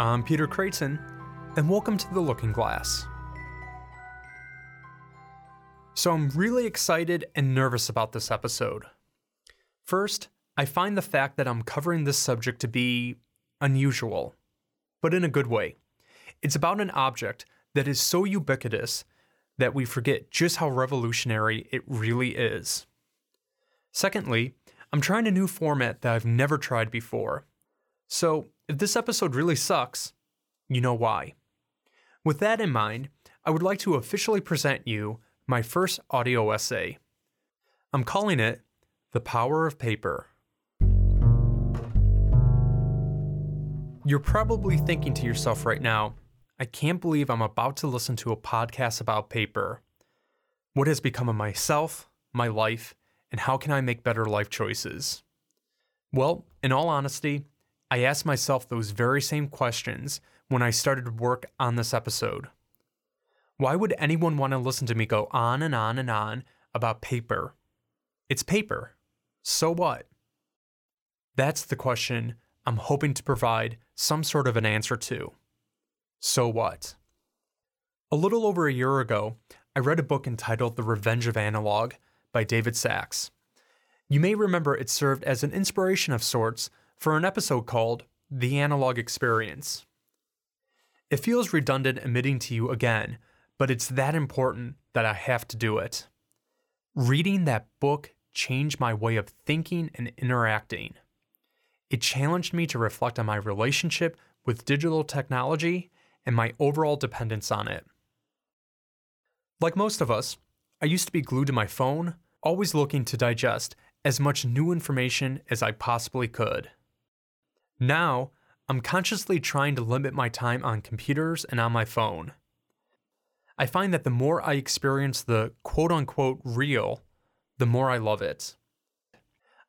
I'm Peter Creighton, and welcome to The Looking Glass. So, I'm really excited and nervous about this episode. First, I find the fact that I'm covering this subject to be unusual, but in a good way. It's about an object that is so ubiquitous that we forget just how revolutionary it really is. Secondly, I'm trying a new format that I've never tried before. So, if this episode really sucks, you know why. With that in mind, I would like to officially present you my first audio essay. I'm calling it The Power of Paper. You're probably thinking to yourself right now, I can't believe I'm about to listen to a podcast about paper. What has become of myself, my life, and how can I make better life choices? Well, in all honesty, I asked myself those very same questions when I started work on this episode. Why would anyone want to listen to me go on and on and on about paper? It's paper. So what? That's the question I'm hoping to provide some sort of an answer to. So what? A little over a year ago, I read a book entitled The Revenge of Analog by David Sax. You may remember it served as an inspiration of sorts for an episode called The Analog Experience. It feels redundant admitting to you again, but it's that important that I have to do it. Reading that book changed my way of thinking and interacting. It challenged me to reflect on my relationship with digital technology and my overall dependence on it. Like most of us, I used to be glued to my phone, always looking to digest as much new information as I possibly could. Now, I'm consciously trying to limit my time on computers and on my phone. I find that the more I experience the quote unquote real, the more I love it.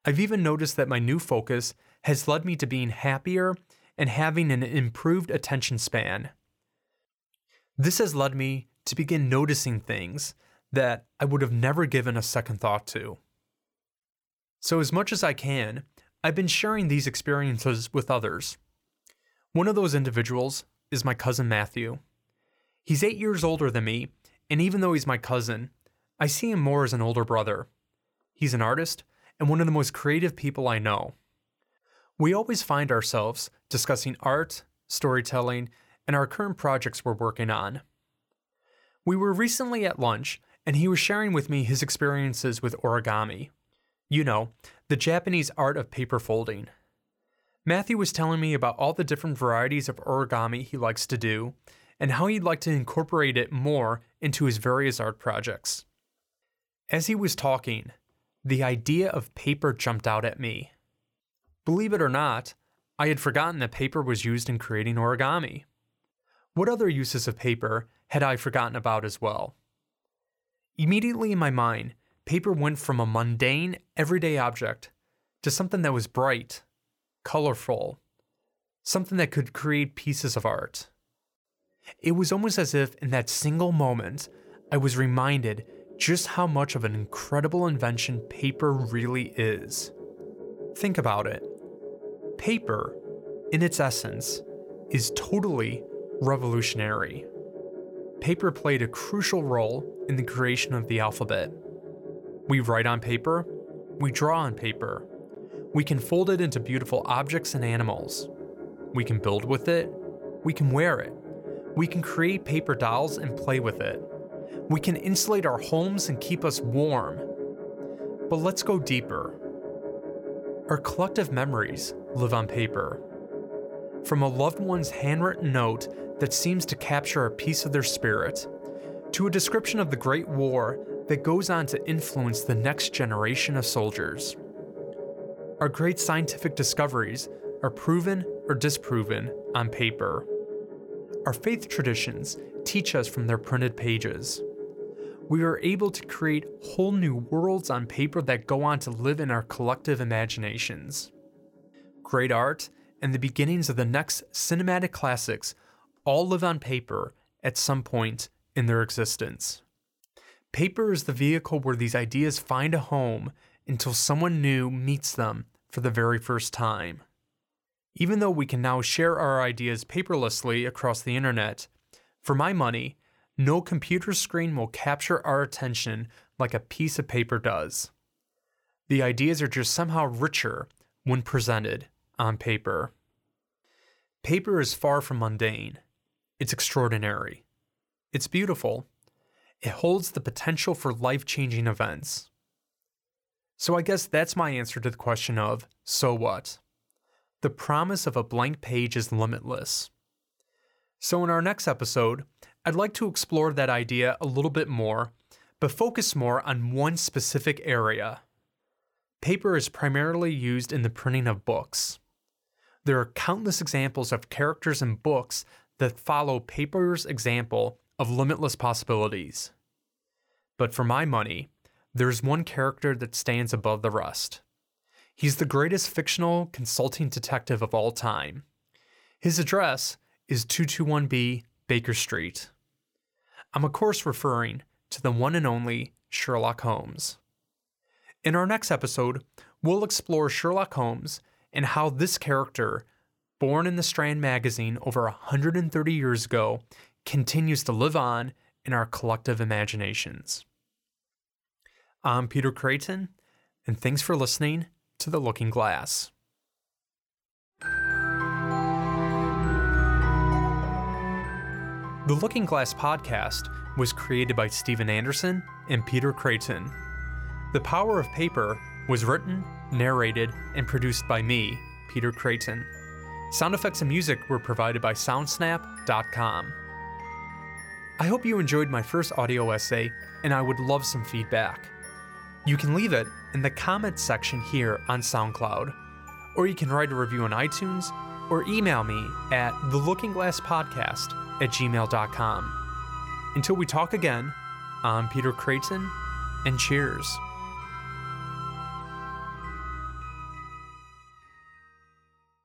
I've even noticed that my new focus has led me to being happier and having an improved attention span. This has led me to begin noticing things that I would have never given a second thought to. So, as much as I can, I've been sharing these experiences with others. One of those individuals is my cousin Matthew. He's eight years older than me, and even though he's my cousin, I see him more as an older brother. He's an artist and one of the most creative people I know. We always find ourselves discussing art, storytelling, and our current projects we're working on. We were recently at lunch, and he was sharing with me his experiences with origami. You know, the Japanese art of paper folding. Matthew was telling me about all the different varieties of origami he likes to do, and how he'd like to incorporate it more into his various art projects. As he was talking, the idea of paper jumped out at me. Believe it or not, I had forgotten that paper was used in creating origami. What other uses of paper had I forgotten about as well? Immediately in my mind, paper went from a mundane, everyday object to something that was bright, colorful, something that could create pieces of art. It was almost as if in that single moment, I was reminded just how much of an incredible invention paper really is. Think about it. Paper, in its essence, is totally revolutionary. Paper played a crucial role in the creation of the alphabet. We write on paper, we draw on paper, we can fold it into beautiful objects and animals. We can build with it, we can wear it, we can create paper dolls and play with it. We can insulate our homes and keep us warm. But let's go deeper. Our collective memories live on paper. From a loved one's handwritten note that seems to capture a piece of their spirit, to a description of the Great War that goes on to influence the next generation of soldiers. Our great scientific discoveries are proven or disproven on paper. Our faith traditions teach us from their printed pages. We are able to create whole new worlds on paper that go on to live in our collective imaginations. Great art and the beginnings of the next cinematic classics all live on paper at some point in their existence. Paper is the vehicle where these ideas find a home until someone new meets them for the very first time. Even though we can now share our ideas paperlessly across the internet, for my money, no computer screen will capture our attention like a piece of paper does. The ideas are just somehow richer when presented on paper. Paper is far from mundane. It's extraordinary. It's beautiful. It holds the potential for life changing events. So I guess that's my answer to the question of so what? The promise of a blank page is limitless. So, in our next episode, I'd like to explore that idea a little bit more, but focus more on one specific area. Paper is primarily used in the printing of books. There are countless examples of characters in books that follow paper's example of limitless possibilities. But for my money, there's one character that stands above the rest. He's the greatest fictional consulting detective of all time. His address is 221B Baker Street. I'm, of course, referring to the one and only Sherlock Holmes. In our next episode, we'll explore Sherlock Holmes and how this character, born in the Strand magazine over 130 years ago, continues to live on in our collective imaginations. I'm Peter Creighton, and thanks for listening to The Looking Glass. The Looking Glass podcast was created by Stephen Anderson and Peter Creighton. The Power of Paper was written, narrated, and produced by me, Peter Creighton. Sound effects and music were provided by Soundsnap.com. I hope you enjoyed my first audio essay, and I would love some feedback. You can leave it in the comments section here on SoundCloud, or you can write a review on iTunes, or email me at thelookingglasspodcast at gmail.com. Until we talk again, I'm Peter Creighton, and cheers.